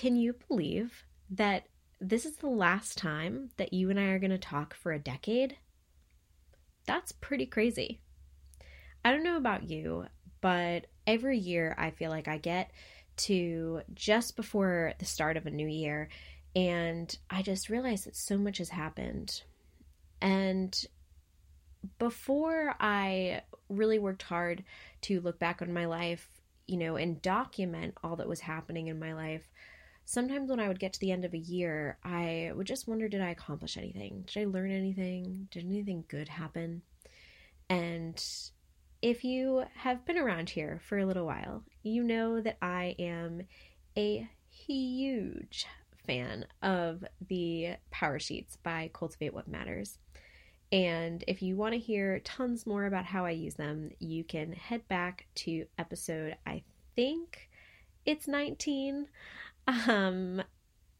can you believe that this is the last time that you and I are going to talk for a decade? That's pretty crazy. I don't know about you, but every year I feel like I get to just before the start of a new year and I just realize that so much has happened. And before I really worked hard to look back on my life, you know, and document all that was happening in my life, sometimes when I would get to the end of a year, I would just wonder did I accomplish anything? Did I learn anything? Did anything good happen? And if you have been around here for a little while, you know that I am a huge fan of the power sheets by Cultivate What Matters. And if you want to hear tons more about how I use them, you can head back to episode, I think it's 19. Um,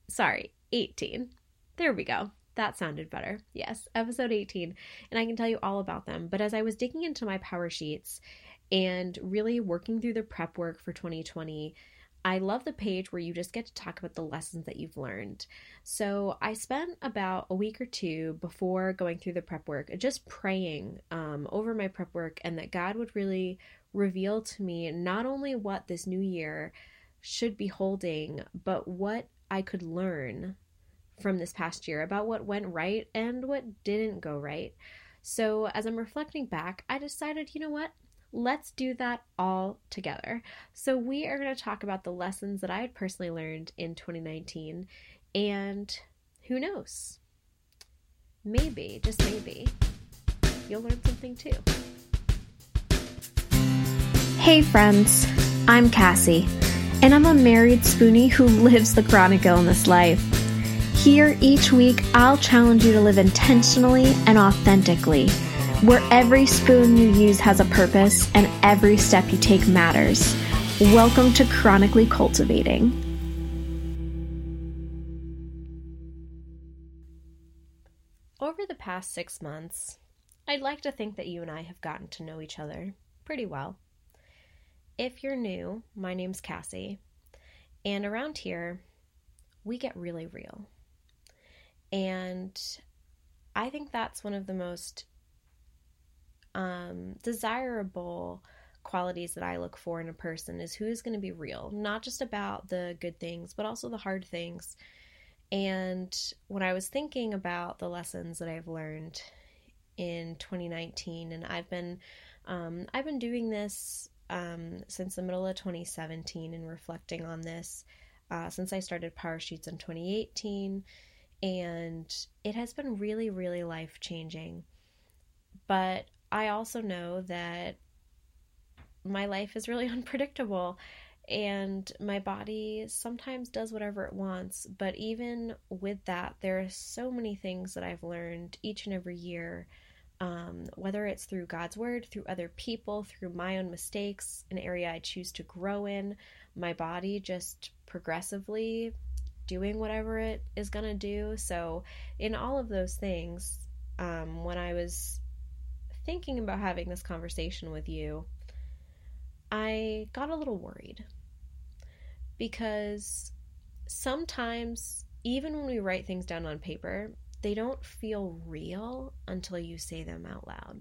sorry, 18. There we go. That sounded better. Yes, episode 18. And I can tell you all about them. But as I was digging into my power sheets and really working through the prep work for 2020, I love the page where you just get to talk about the lessons that you've learned. So I spent about a week or two before going through the prep work just praying um, over my prep work and that God would really reveal to me not only what this new year should be holding, but what I could learn from this past year about what went right and what didn't go right. So as I'm reflecting back, I decided, you know what? let's do that all together. So, we are going to talk about the lessons that I had personally learned in 2019, and who knows? Maybe, just maybe, you'll learn something too. Hey, friends, I'm Cassie, and I'm a married spoonie who lives the chronic illness life. Here each week, I'll challenge you to live intentionally and authentically where every spoon you use has a purpose and every step you take matters. Welcome to Chronically Cultivating. Over the past six months, I'd like to think that you and I have gotten to know each other pretty well. If you're new, my name's Cassie, and around here, we get really real. And I think that's one of the most um, desirable qualities that I look for in a person is who is going to be real, not just about the good things, but also the hard things. And when I was thinking about the lessons that I've learned in 2019, and I've been um, I've been doing this um, since the middle of 2017 and reflecting on this uh, since I started Power Sheets in 2018, and it has been really, really life changing. But I also know that my life is really unpredictable and my body sometimes does whatever it wants. But even with that, there are so many things that I've learned each and every year. Um, whether it's through God's word, through other people, through my own mistakes, an area I choose to grow in, my body just progressively doing whatever it is going to do. So, in all of those things, um, when I was thinking about having this conversation with you, I got a little worried because sometimes, even when we write things down on paper, they don't feel real until you say them out loud.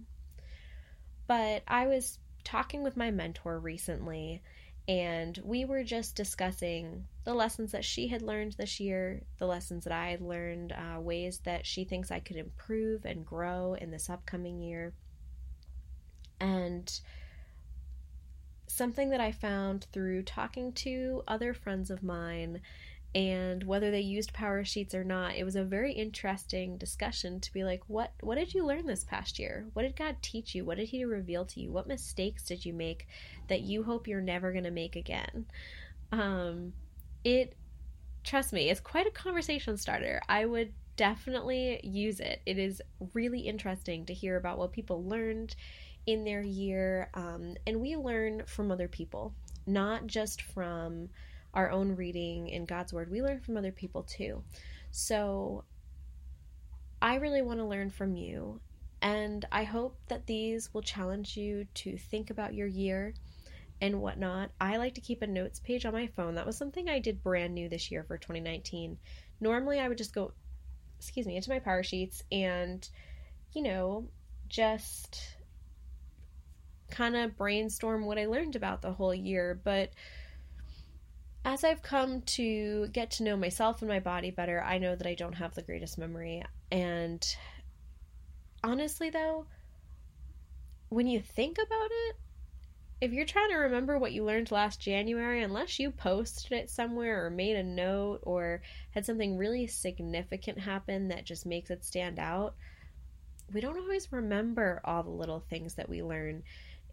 But I was talking with my mentor recently, and we were just discussing the lessons that she had learned this year, the lessons that I had learned, uh, ways that she thinks I could improve and grow in this upcoming year. And something that I found through talking to other friends of mine and whether they used power sheets or not it was a very interesting discussion to be like what what did you learn this past year? What did god teach you? What did he reveal to you? What mistakes did you make that you hope you're never going to make again? Um it trust me it's quite a conversation starter. I would definitely use it. It is really interesting to hear about what people learned in their year. Um, and we learn from other people, not just from our own reading in God's Word. We learn from other people too. So I really want to learn from you. And I hope that these will challenge you to think about your year and whatnot, I like to keep a notes page on my phone. That was something I did brand new this year for 2019. Normally, I would just go, excuse me, into my power sheets and, you know, just kind of brainstorm what I learned about the whole year. But as I've come to get to know myself and my body better, I know that I don't have the greatest memory. And honestly, though, when you think about it, if you're trying to remember what you learned last January, unless you posted it somewhere or made a note or had something really significant happen that just makes it stand out, we don't always remember all the little things that we learn.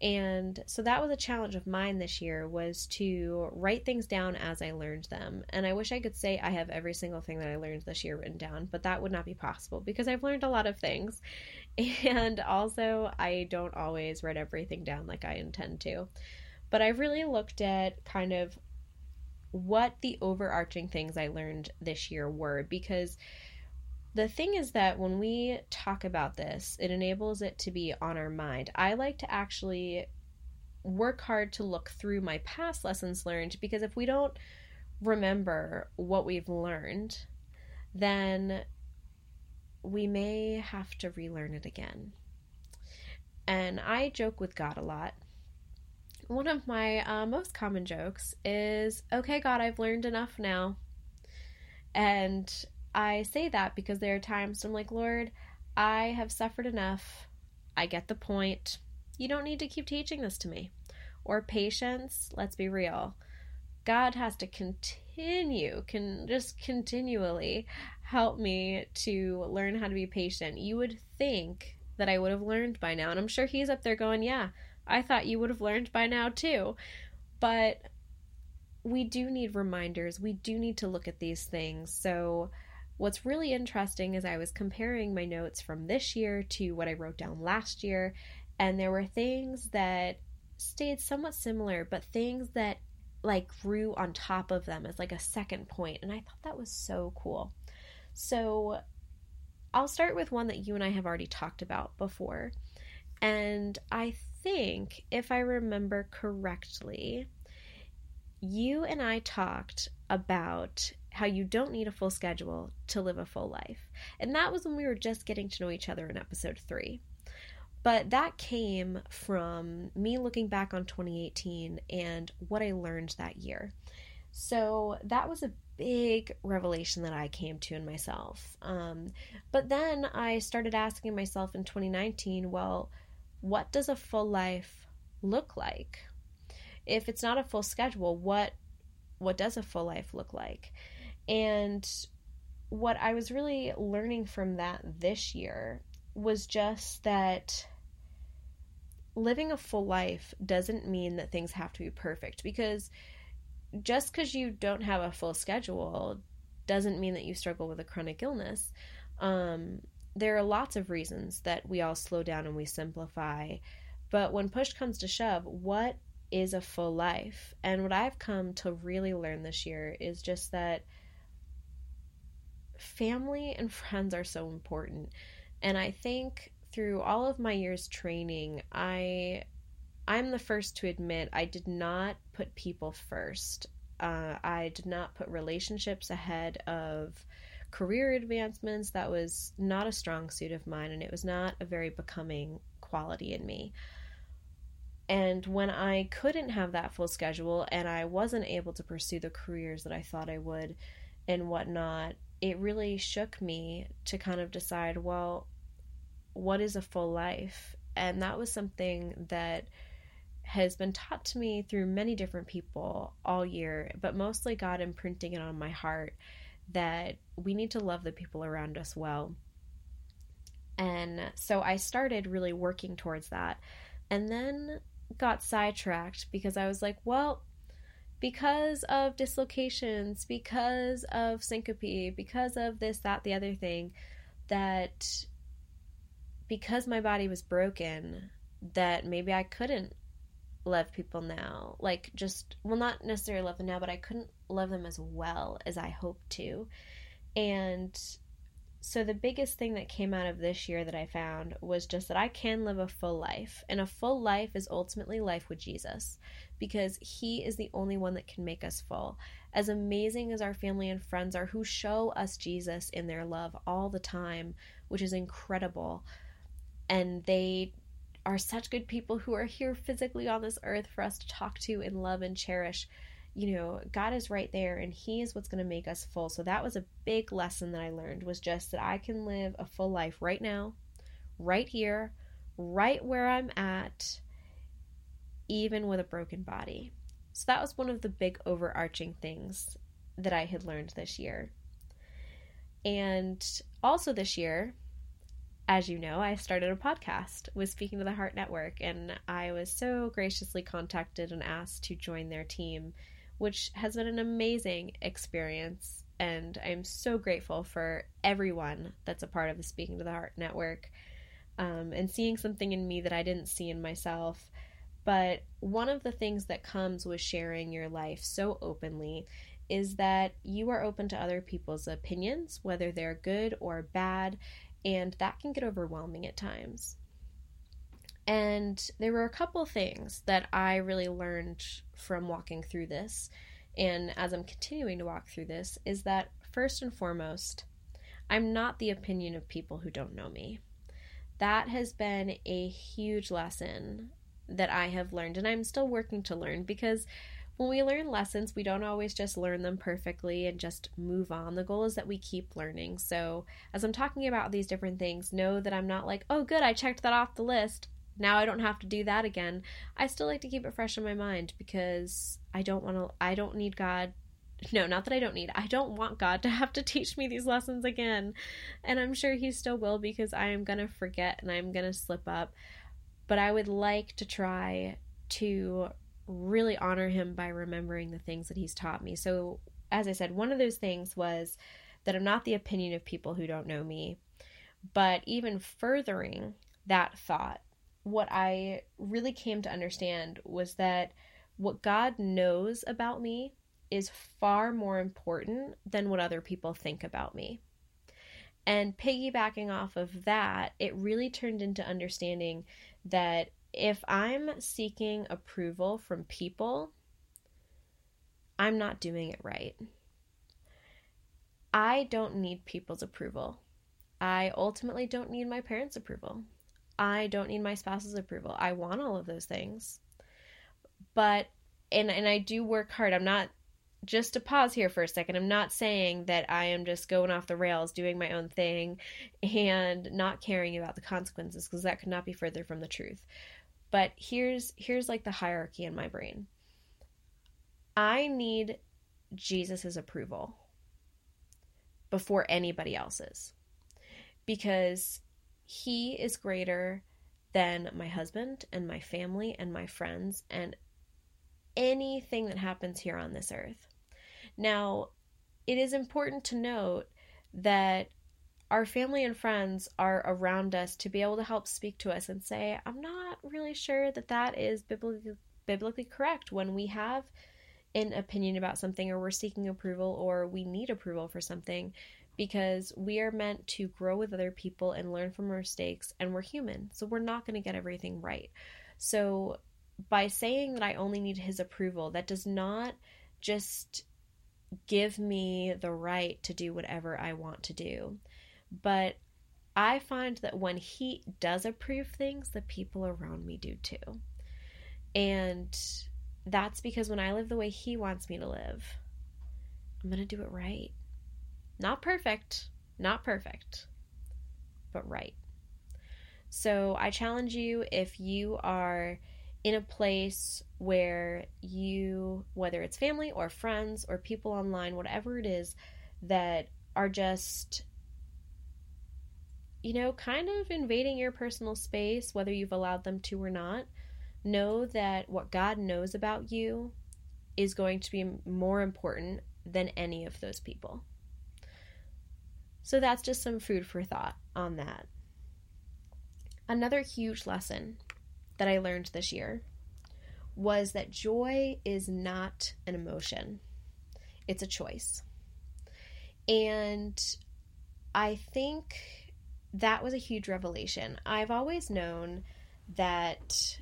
And so that was a challenge of mine this year was to write things down as I learned them. And I wish I could say I have every single thing that I learned this year written down, but that would not be possible because I've learned a lot of things. And also, I don't always write everything down like I intend to. But I've really looked at kind of what the overarching things I learned this year were because the thing is that when we talk about this, it enables it to be on our mind. I like to actually work hard to look through my past lessons learned because if we don't remember what we've learned, then we may have to relearn it again. And I joke with God a lot. One of my uh, most common jokes is, okay, God, I've learned enough now. And I say that because there are times I'm like, Lord, I have suffered enough. I get the point. You don't need to keep teaching this to me. Or patience, let's be real. God has to continue, can just continually help me to learn how to be patient. You would think that I would have learned by now. And I'm sure he's up there going, Yeah, I thought you would have learned by now too. But we do need reminders. We do need to look at these things. So What's really interesting is I was comparing my notes from this year to what I wrote down last year, and there were things that stayed somewhat similar, but things that like grew on top of them as like a second point, and I thought that was so cool. So I'll start with one that you and I have already talked about before. And I think, if I remember correctly, you and I talked about how you don't need a full schedule to live a full life. And that was when we were just getting to know each other in episode three. But that came from me looking back on 2018 and what I learned that year. So that was a big revelation that I came to in myself. Um, but then I started asking myself in 2019, well, what does a full life look like? If it's not a full schedule, what what does a full life look like? And what I was really learning from that this year was just that living a full life doesn't mean that things have to be perfect because just because you don't have a full schedule doesn't mean that you struggle with a chronic illness. Um, there are lots of reasons that we all slow down and we simplify, but when push comes to shove, what is a full life? And what I've come to really learn this year is just that family and friends are so important. And I think through all of my years training, I I'm the first to admit I did not put people first. Uh, I did not put relationships ahead of career advancements. That was not a strong suit of mine, and it was not a very becoming quality in me. And when I couldn't have that full schedule and I wasn't able to pursue the careers that I thought I would and whatnot, it really shook me to kind of decide, well, what is a full life? And that was something that has been taught to me through many different people all year, but mostly God imprinting it on my heart that we need to love the people around us well. And so I started really working towards that. And then got sidetracked because I was like, well, because of dislocations, because of syncope, because of this, that, the other thing, that because my body was broken, that maybe I couldn't love people now. Like, just, well, not necessarily love them now, but I couldn't love them as well as I hoped to. And so, the biggest thing that came out of this year that I found was just that I can live a full life. And a full life is ultimately life with Jesus because He is the only one that can make us full. As amazing as our family and friends are who show us Jesus in their love all the time, which is incredible, and they are such good people who are here physically on this earth for us to talk to and love and cherish you know, God is right there and he is what's going to make us full. So that was a big lesson that I learned was just that I can live a full life right now, right here, right where I'm at, even with a broken body. So that was one of the big overarching things that I had learned this year. And also this year, as you know, I started a podcast with Speaking to the Heart Network, and I was so graciously contacted and asked to join their team which has been an amazing experience. And I'm so grateful for everyone that's a part of the Speaking to the Heart network um, and seeing something in me that I didn't see in myself. But one of the things that comes with sharing your life so openly is that you are open to other people's opinions, whether they're good or bad, and that can get overwhelming at times. And there were a couple things that I really learned from walking through this, and as I'm continuing to walk through this, is that first and foremost, I'm not the opinion of people who don't know me. That has been a huge lesson that I have learned, and I'm still working to learn because when we learn lessons, we don't always just learn them perfectly and just move on. The goal is that we keep learning. So, as I'm talking about these different things, know that I'm not like, oh, good, I checked that off the list now I don't have to do that again. I still like to keep it fresh in my mind because I don't want to, I don't need God. No, not that I don't need. I don't want God to have to teach me these lessons again. And I'm sure He still will because I am going to forget and I'm going to slip up. But I would like to try to really honor Him by remembering the things that He's taught me. So, as I said, one of those things was that I'm not the opinion of people who don't know me. But even furthering that thought what I really came to understand was that what God knows about me is far more important than what other people think about me. And piggybacking off of that, it really turned into understanding that if I'm seeking approval from people, I'm not doing it right. I don't need people's approval. I ultimately don't need my parents' approval. I don't need my spouse's approval. I want all of those things. But and and I do work hard. I'm not just to pause here for a second. I'm not saying that I am just going off the rails doing my own thing and not caring about the consequences because that could not be further from the truth. But here's here's like the hierarchy in my brain. I need Jesus's approval before anybody else's. Because he is greater than my husband and my family and my friends and anything that happens here on this earth. Now, it is important to note that our family and friends are around us to be able to help speak to us and say, I'm not really sure that that is biblically, biblically correct when we have an opinion about something or we're seeking approval or we need approval for something because we are meant to grow with other people and learn from our mistakes, and we're human, so we're not going to get everything right. So, by saying that I only need his approval, that does not just give me the right to do whatever I want to do. But I find that when he does approve things, the people around me do too. And that's because when I live the way he wants me to live, I'm going to do it right. Not perfect, not perfect, but right. So I challenge you if you are in a place where you, whether it's family or friends or people online, whatever it is, that are just, you know, kind of invading your personal space, whether you've allowed them to or not, know that what God knows about you is going to be more important than any of those people. So that's just some food for thought on that. Another huge lesson that I learned this year was that joy is not an emotion, it's a choice. And I think that was a huge revelation. I've always known that,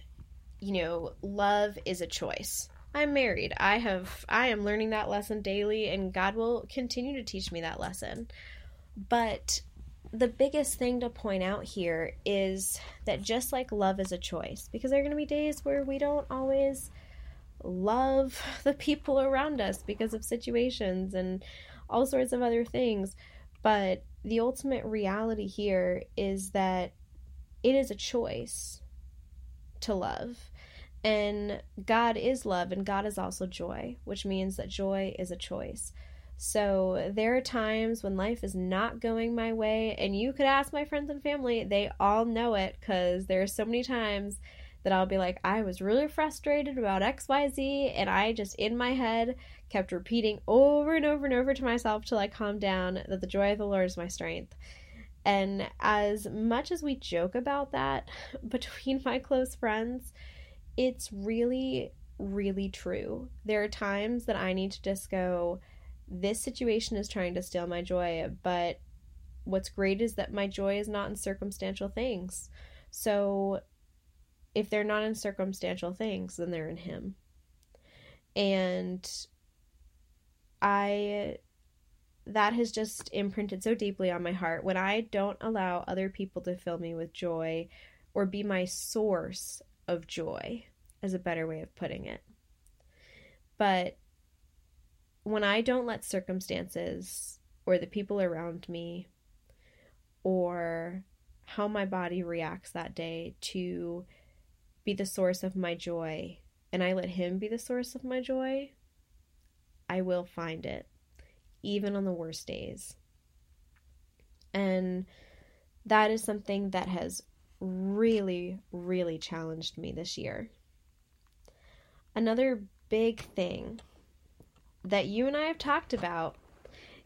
you know, love is a choice. I'm married. I have I am learning that lesson daily and God will continue to teach me that lesson. But the biggest thing to point out here is that just like love is a choice, because there are going to be days where we don't always love the people around us because of situations and all sorts of other things. But the ultimate reality here is that it is a choice to love. And God is love, and God is also joy, which means that joy is a choice. So there are times when life is not going my way, and you could ask my friends and family, they all know it because there are so many times that I'll be like, I was really frustrated about XYZ, and I just in my head kept repeating over and over and over to myself till I calmed down that the joy of the Lord is my strength. And as much as we joke about that between my close friends, it's really, really true. There are times that I need to just go, this situation is trying to steal my joy, but what's great is that my joy is not in circumstantial things. So if they're not in circumstantial things, then they're in Him. And I, that has just imprinted so deeply on my heart. When I don't allow other people to fill me with joy or be my source of joy, is a better way of putting it. But when I don't let circumstances or the people around me or how my body reacts that day to be the source of my joy and I let Him be the source of my joy, I will find it, even on the worst days. And that is something that has really, really challenged me this year. Another big thing that you and I have talked about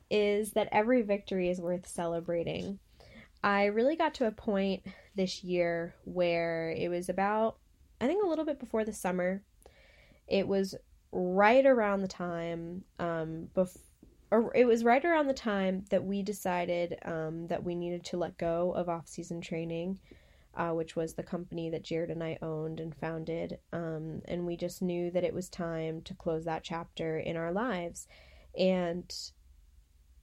is that every victory is worth celebrating. I really got to a point this year where it was about, I think, a little bit before the summer. It was right around the time, um, before, or it was right around the time that we decided um, that we needed to let go of off season training uh, which was the company that Jared and I owned and founded. Um, and we just knew that it was time to close that chapter in our lives. And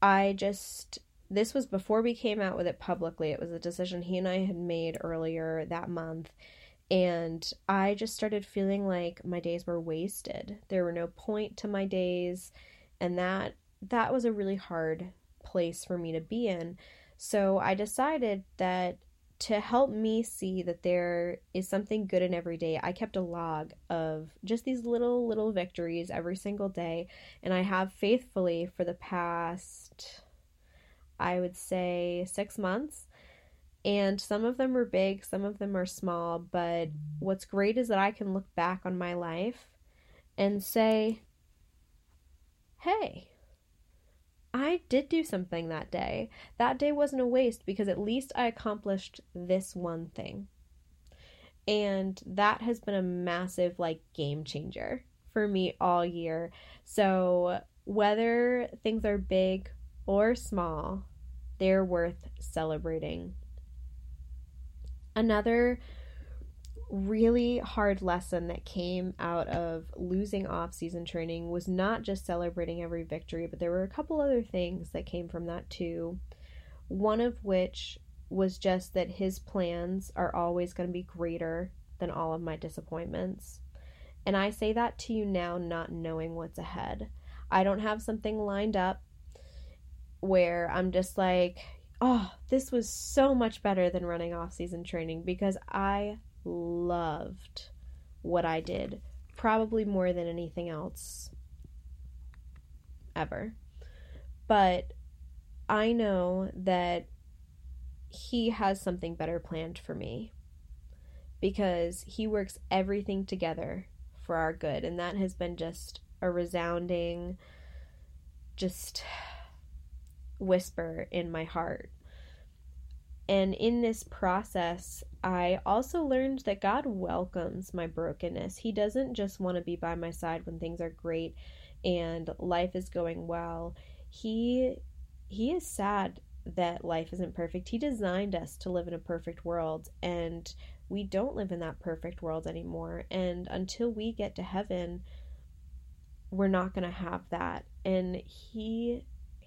I just, this was before we came out with it publicly. It was a decision he and I had made earlier that month. And I just started feeling like my days were wasted. There were no point to my days. And that, that was a really hard place for me to be in. So I decided that to help me see that there is something good in every day, I kept a log of just these little, little victories every single day. And I have faithfully for the past, I would say, six months. And some of them are big, some of them are small. But what's great is that I can look back on my life and say, hey, I did do something that day. That day wasn't a waste because at least I accomplished this one thing. And that has been a massive, like, game changer for me all year. So, whether things are big or small, they're worth celebrating. Another really hard lesson that came out of losing off season training was not just celebrating every victory, but there were a couple other things that came from that too. One of which was just that his plans are always going to be greater than all of my disappointments. And I say that to you now, not knowing what's ahead. I don't have something lined up where I'm just like, oh, this was so much better than running off season training because I loved what I did, probably more than anything else ever. But I know that he has something better planned for me because he works everything together for our good, and that has been just a resounding, just whisper in my heart and in this process, I also learned that God welcomes my brokenness. He doesn't just want to be by my side when things are great and life is going well. He he is sad that life isn't perfect. He designed us to live in a perfect world, and we don't live in that perfect world anymore. And until we get to heaven, we're not going to have that. And He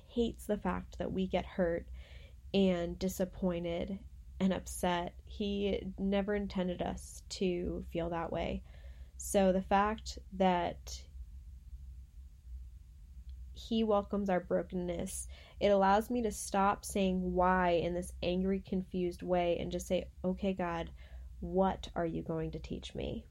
hates the fact that we get hurt and disappointed and upset. He never intended us to feel that way. So the fact that he welcomes our brokenness. It allows me to stop saying why in this angry, confused way and just say, okay, God, what are you going to teach me?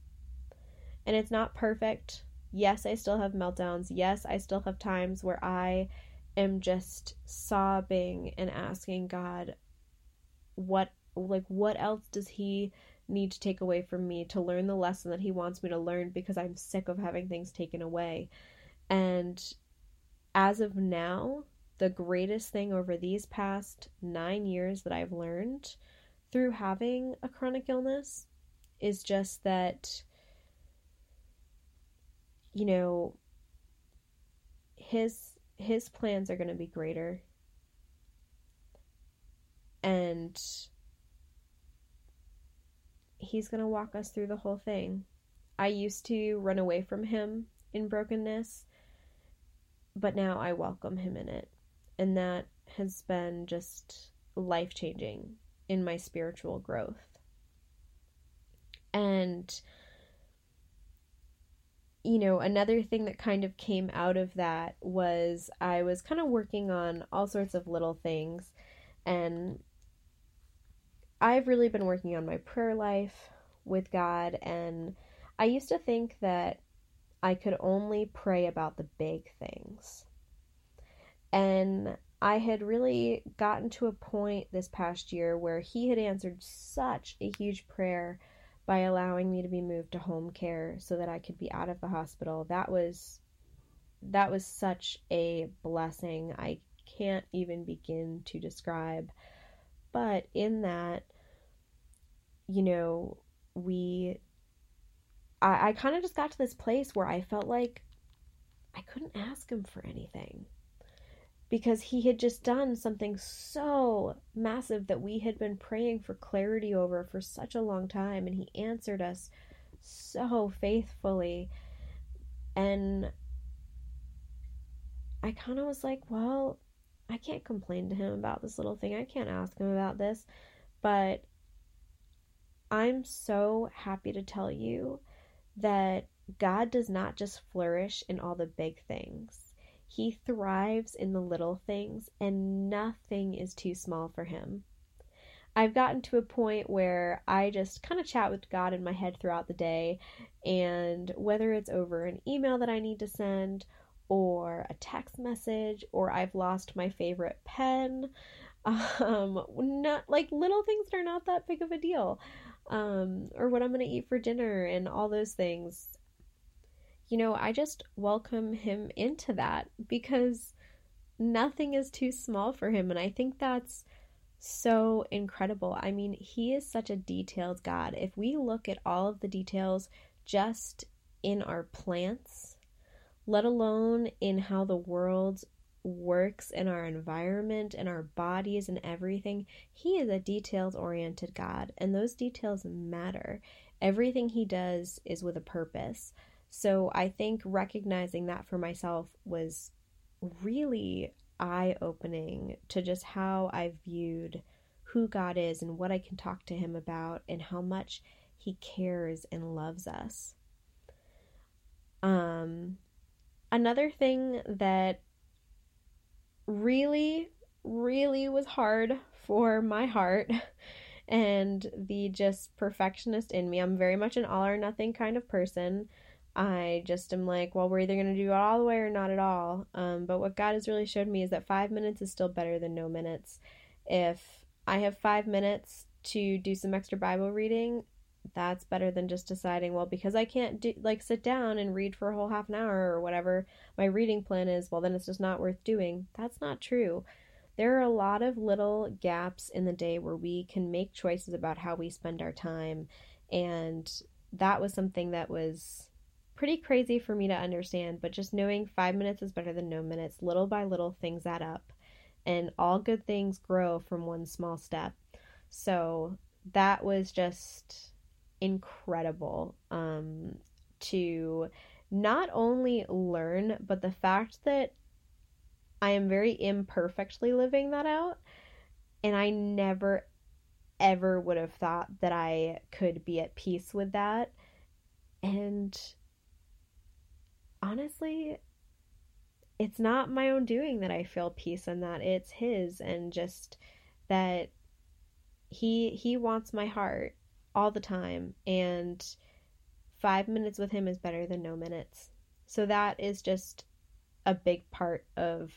And it's not perfect. Yes, I still have meltdowns. Yes, I still have times where I am just sobbing and asking God, what, like, what else does He need to take away from me to learn the lesson that He wants me to learn because I'm sick of having things taken away. And as of now, the greatest thing over these past nine years that I've learned through having a chronic illness is just that, you know, his his plans are going to be greater and he's going to walk us through the whole thing. I used to run away from him in brokenness but now I welcome him in it. And that has been just life changing in my spiritual growth. And, you know, another thing that kind of came out of that was I was kind of working on all sorts of little things. And I've really been working on my prayer life with God. And I used to think that I could only pray about the big things. And I had really gotten to a point this past year where he had answered such a huge prayer by allowing me to be moved to home care so that I could be out of the hospital. That was that was such a blessing. I can't even begin to describe. But in that you know, we I, I kind of just got to this place where I felt like I couldn't ask him for anything because he had just done something so massive that we had been praying for clarity over for such a long time and he answered us so faithfully and I kind of was like, well, I can't complain to him about this little thing. I can't ask him about this, but I'm so happy to tell you that God does not just flourish in all the big things. He thrives in the little things, and nothing is too small for him. I've gotten to a point where I just kind of chat with God in my head throughout the day, and whether it's over an email that I need to send, or a text message, or I've lost my favorite pen, um, not like little things that are not that big of a deal um, or what I'm going to eat for dinner and all those things. You know, I just welcome him into that because nothing is too small for him. And I think that's so incredible. I mean, he is such a detailed God. If we look at all of the details just in our plants, let alone in how the world works in our environment and our bodies and everything. He is a details oriented God, and those details matter. Everything He does is with a purpose. So I think recognizing that for myself was really eye opening to just how I viewed who God is and what I can talk to Him about and how much He cares and loves us. Um, another thing that really, really was hard for my heart and the just perfectionist in me. I'm very much an all or nothing kind of person. I just am like, well, we're either going to do it all the way or not at all. Um, but what God has really showed me is that five minutes is still better than no minutes. If I have five minutes to do some extra Bible reading, that's better than just deciding well because i can't do like sit down and read for a whole half an hour or whatever my reading plan is well then it's just not worth doing that's not true there are a lot of little gaps in the day where we can make choices about how we spend our time and that was something that was pretty crazy for me to understand but just knowing 5 minutes is better than no minutes little by little things add up and all good things grow from one small step. So that was just incredible um, to not only learn, but the fact that I am very imperfectly living that out. And I never, ever would have thought that I could be at peace with that. And honestly, it's not my own doing that I feel peace in that. It's his and just that he he wants my heart all the time and 5 minutes with him is better than no minutes. So that is just a big part of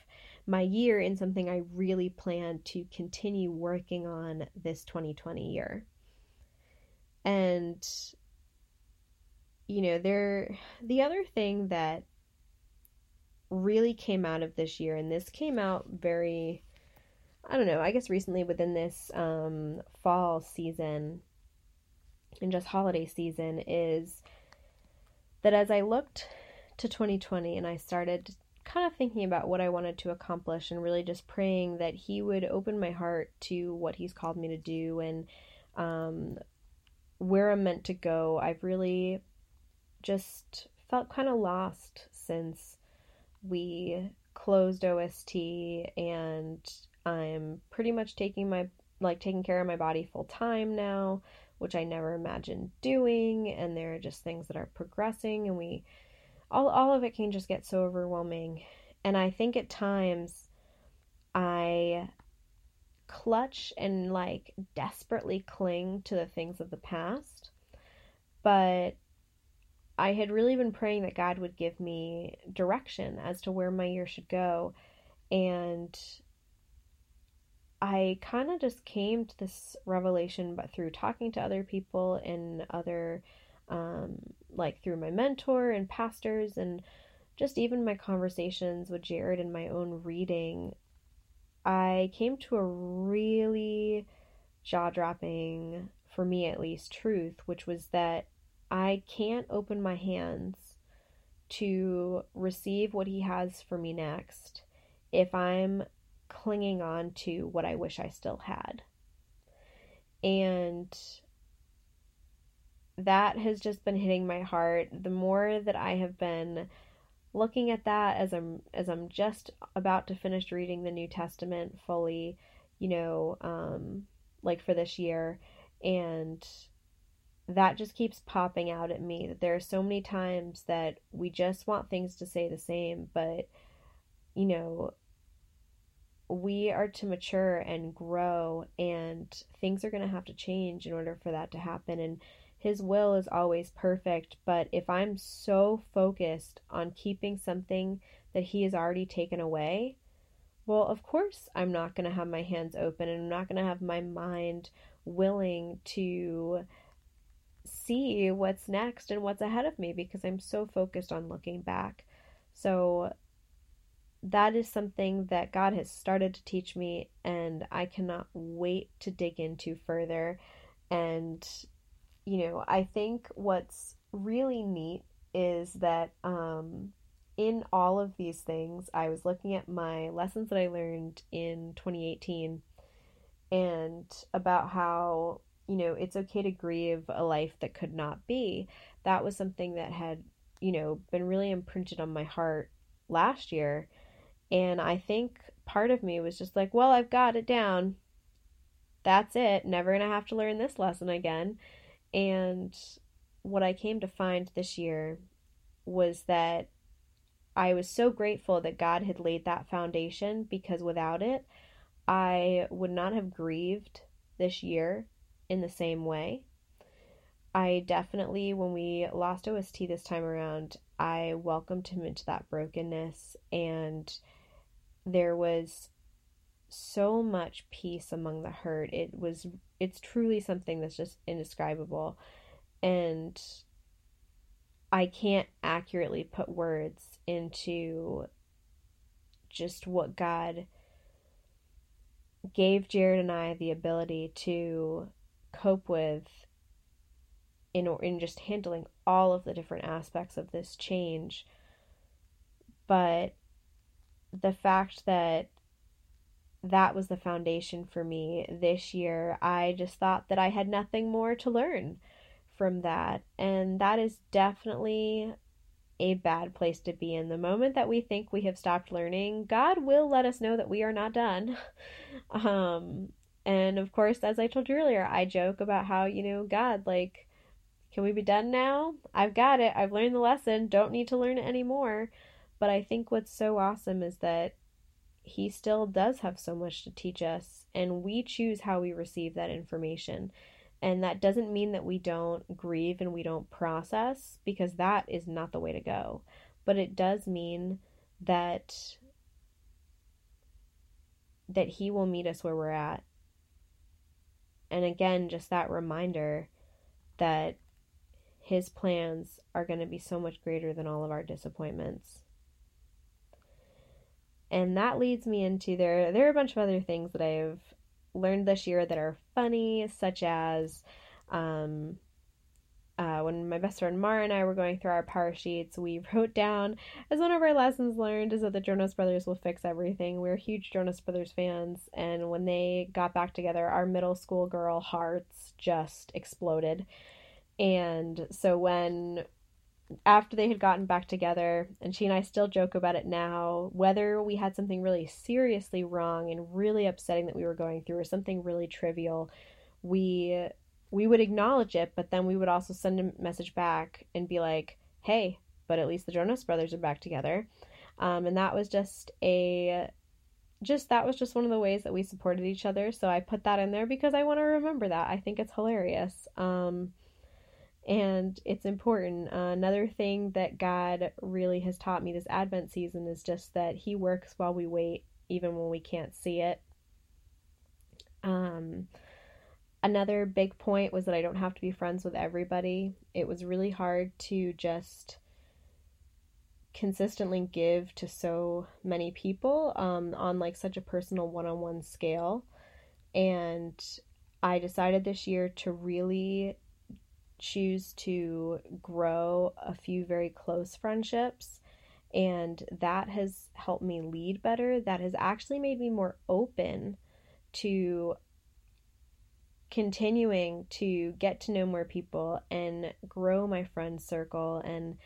my year and something I really plan to continue working on this 2020 year. And you know, there the other thing that really came out of this year and this came out very I don't know, I guess recently within this um, fall season and just holiday season is that as I looked to 2020 and I started kind of thinking about what I wanted to accomplish and really just praying that He would open my heart to what He's called me to do and um, where I'm meant to go, I've really just felt kind of lost since we closed OST and I'm pretty much taking my like taking care of my body full time now, which I never imagined doing and there are just things that are progressing and we all all of it can just get so overwhelming. And I think at times I clutch and like desperately cling to the things of the past. But I had really been praying that God would give me direction as to where my year should go. And I kind of just came to this revelation, but through talking to other people and other, um, like through my mentor and pastors, and just even my conversations with Jared and my own reading, I came to a really jaw dropping, for me at least, truth, which was that I can't open my hands to receive what He has for me next if I'm clinging on to what I wish I still had. And that has just been hitting my heart. The more that I have been looking at that as I'm as I'm just about to finish reading the New Testament fully, you know, um, like for this year, and that just keeps popping out at me that there are so many times that we just want things to stay the same, but you know, we are to mature and grow and things are going to have to change in order for that to happen and his will is always perfect but if i'm so focused on keeping something that he has already taken away well of course i'm not going to have my hands open and i'm not going to have my mind willing to see what's next and what's ahead of me because i'm so focused on looking back so that is something that God has started to teach me, and I cannot wait to dig into further. And, you know, I think what's really neat is that um, in all of these things, I was looking at my lessons that I learned in 2018 and about how, you know, it's okay to grieve a life that could not be. That was something that had, you know, been really imprinted on my heart last year and I think part of me was just like, well, I've got it down. That's it. Never going to have to learn this lesson again. And what I came to find this year was that I was so grateful that God had laid that foundation because without it, I would not have grieved this year in the same way. I definitely, when we lost OST this time around, I welcomed him into that brokenness and there was so much peace among the hurt. It was it's truly something that's just indescribable. And I can't accurately put words into just what God gave Jared and I the ability to cope with in or in just handling all of the different aspects of this change. But the fact that that was the foundation for me this year. I just thought that I had nothing more to learn from that. And that is definitely a bad place to be in. The moment that we think we have stopped learning, God will let us know that we are not done. um, and of course, as I told you earlier, I joke about how, you know, God, like, can we be done now? I've got it. I've learned the lesson. Don't need to learn it anymore. But I think what's so awesome is that he still does have so much to teach us, and we choose how we receive that information. And that doesn't mean that we don't grieve and we don't process, because that is not the way to go. But it does mean that that he will meet us where we're at. And again, just that reminder that his plans are going to be so much greater than all of our disappointments. And that leads me into there there are a bunch of other things that I've learned this year that are funny, such as um, uh, when my best friend Mara and I were going through our power sheets, we wrote down as one of our lessons learned is that the Jonas Brothers will fix everything. We're huge Jonas Brothers fans, and when they got back together, our middle school girl hearts just exploded. And so when after they had gotten back together, and she and I still joke about it now, whether we had something really seriously wrong and really upsetting that we were going through or something really trivial, we we would acknowledge it, but then we would also send a message back and be like, "Hey, but at least the Jonas Brothers are back together," um, and that was just a just that was just one of the ways that we supported each other. So I put that in there because I want to remember that. I think it's hilarious. Um, and it's important. Uh, another thing that God really has taught me this Advent season is just that He works while we wait, even when we can't see it. Um, another big point was that I don't have to be friends with everybody. It was really hard to just consistently give to so many people um, on like such a personal one-on-one scale. And i decided this year to really choose to grow a few very close friendships. And that has helped me lead better. That has actually made me more open to continuing to get to know more people and grow my friend circle. And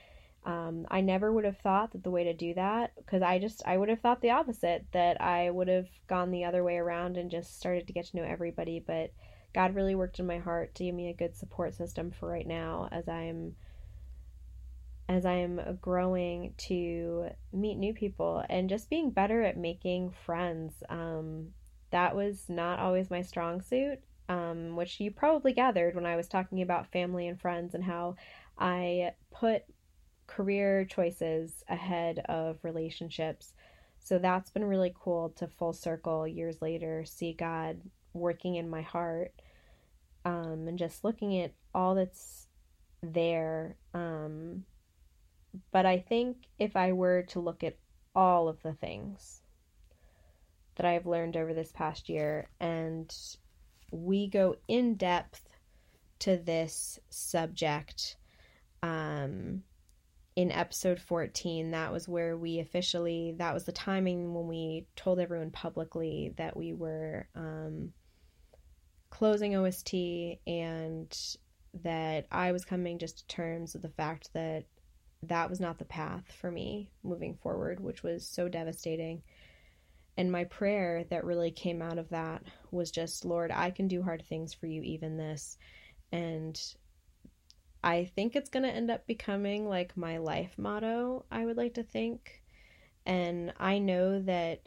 um, i never would have thought that the way to do that because i just i would have thought the opposite that i would have gone the other way around and just started to get to know everybody. But God really worked in my heart to give me a good support system for right now as I'm as I am growing to meet new people and just being better at making friends. Um, that was not always my strong suit, um, which you probably gathered when I was talking about family and friends and how I put career choices ahead of relationships. So that's been really cool to full circle years later, see God working in my heart um, and just looking at all that's there. Um, but I think if I were to look at all of the things that I've learned over this past year, and we go in depth to this subject um, in episode 14. That was where we officially, that was the timing when we told everyone publicly that we were. Um, closing OST and that I was coming just to terms with the fact that that was not the path for me moving forward, which was so devastating. And my prayer that really came out of that was just, Lord, I can do hard things for you, even this. And I think it's going to end up becoming like my life motto, I would like to think. And I know that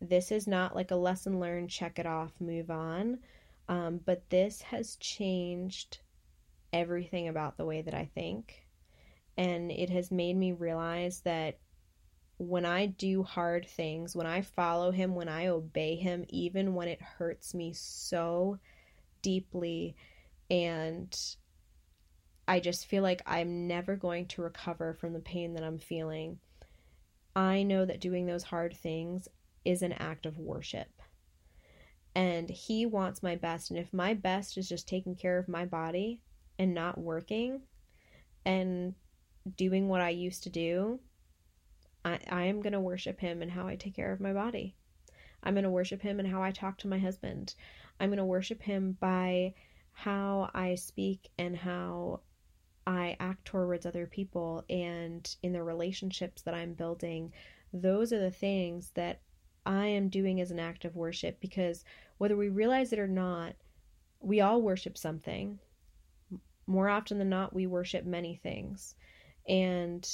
this is not like a lesson learned, check it off, move on um, but this has changed everything about the way that I think. And it has made me realize that when I do hard things, when I follow him, when I obey him, even when it hurts me so deeply, and I just feel like I'm never going to recover from the pain that I'm feeling, I know that doing those hard things is an act of worship. And he wants my best and if my best is just taking care of my body and not working and doing what I used to do I, I am going to worship him and how I take care of my body. I'm going to worship him in how I talk to my husband. I'm going to worship him by how I speak and how I act towards other people and in the relationships that I'm building. Those are the things that I am doing as an act of worship because whether we realize it or not, we all worship something. More often than not, we worship many things. And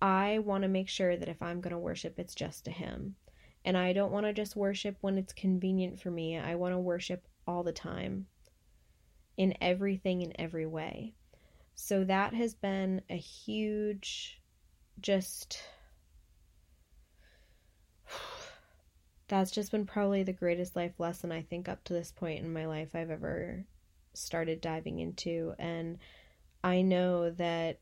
I want to make sure that if I'm going to worship, it's just to Him. And I don't want to just worship when it's convenient for me. I want to worship all the time in everything in every way. So that has been a huge just that's just been probably the greatest life lesson I think up to this point in my life I've ever started diving into and I know that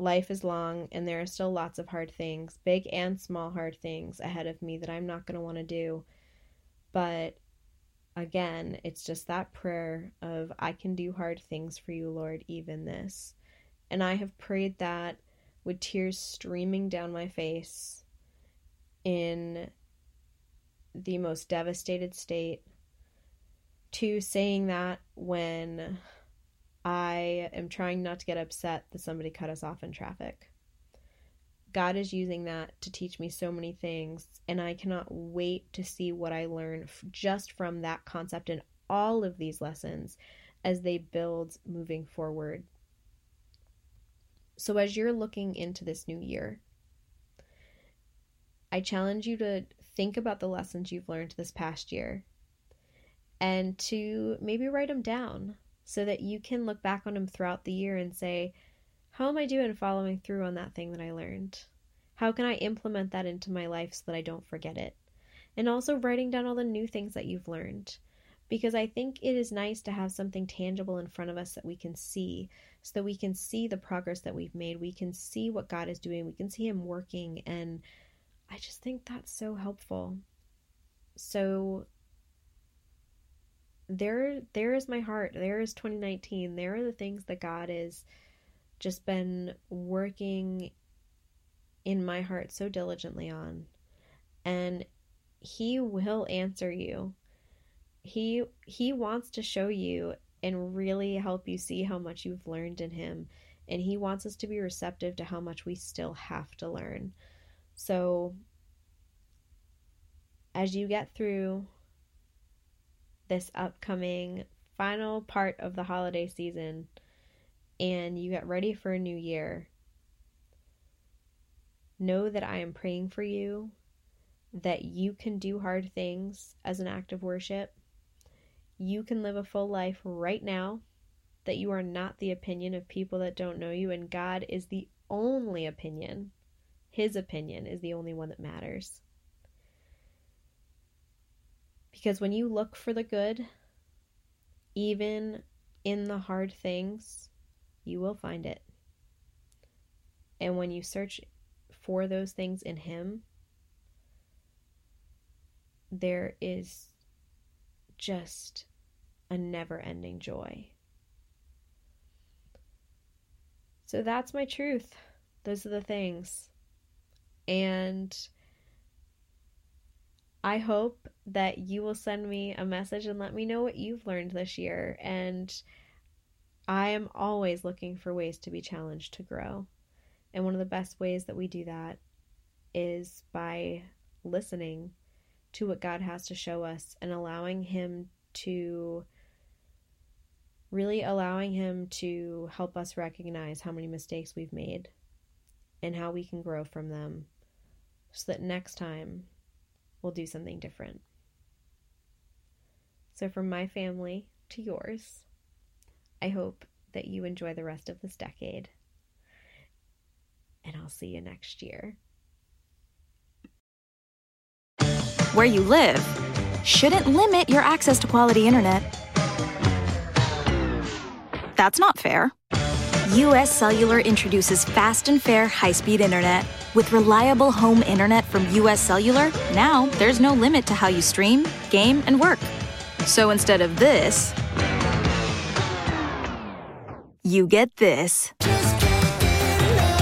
life is long and there are still lots of hard things, big and small hard things ahead of me that I'm not going to want to do. But again, it's just that prayer of, I can do hard things for you, Lord, even this. And I have prayed that with tears streaming down my face in the most devastated state, to saying that when I am trying not to get upset that somebody cut us off in traffic. God is using that to teach me so many things, and I cannot wait to see what I learn just from that concept and all of these lessons as they build moving forward. So, as you're looking into this new year, I challenge you to think about the lessons you've learned this past year and to maybe write them down so that you can look back on them throughout the year and say, How am I doing following through on that thing that I learned? How can I implement that into my life so that I don't forget it? And also writing down all the new things that you've learned. Because I think it is nice to have something tangible in front of us that we can see, so that we can see the progress that we've made. We can see what God is doing. We can see Him working. And I just think that's so helpful. So there there is my heart. There is 2019 there are the things that god has just been working in my heart so diligently on. And he will answer you. He he wants to show you and really help you see how much you've learned in him. And he wants us to be receptive to how much we still have to learn. So as you get through this upcoming final part of the holiday season and you get ready for a new year, know that I am praying for you, that you can do hard things as an act of worship. You can live a full life right now, that you are not the opinion of people that don't know you, and God is the only opinion. His opinion is the only one that matters. Because when you look for the good, even in the hard things, you will find it. And when you search for those things in Him, there is just a never ending joy. So that's my truth. Those are the things. And I hope that you will send me a message and let me know what you've learned this year. And I am always looking for ways to be challenged to grow. And one of the best ways that we do that is by listening to what God has to show us and allowing Him to really allowing Him to help us recognize how many mistakes we've made and how we can grow from them so that next time we'll do something different. So, from my family to yours, I hope that you enjoy the rest of this decade. And I'll see you next year. Where you live shouldn't limit your access to quality internet. That's not fair. US Cellular introduces fast and fair high speed internet. With reliable home internet from US Cellular, now there's no limit to how you stream, game, and work. So instead of this, you get this.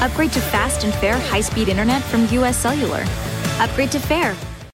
Upgrade to fast and fair high speed internet from US Cellular. Upgrade to fair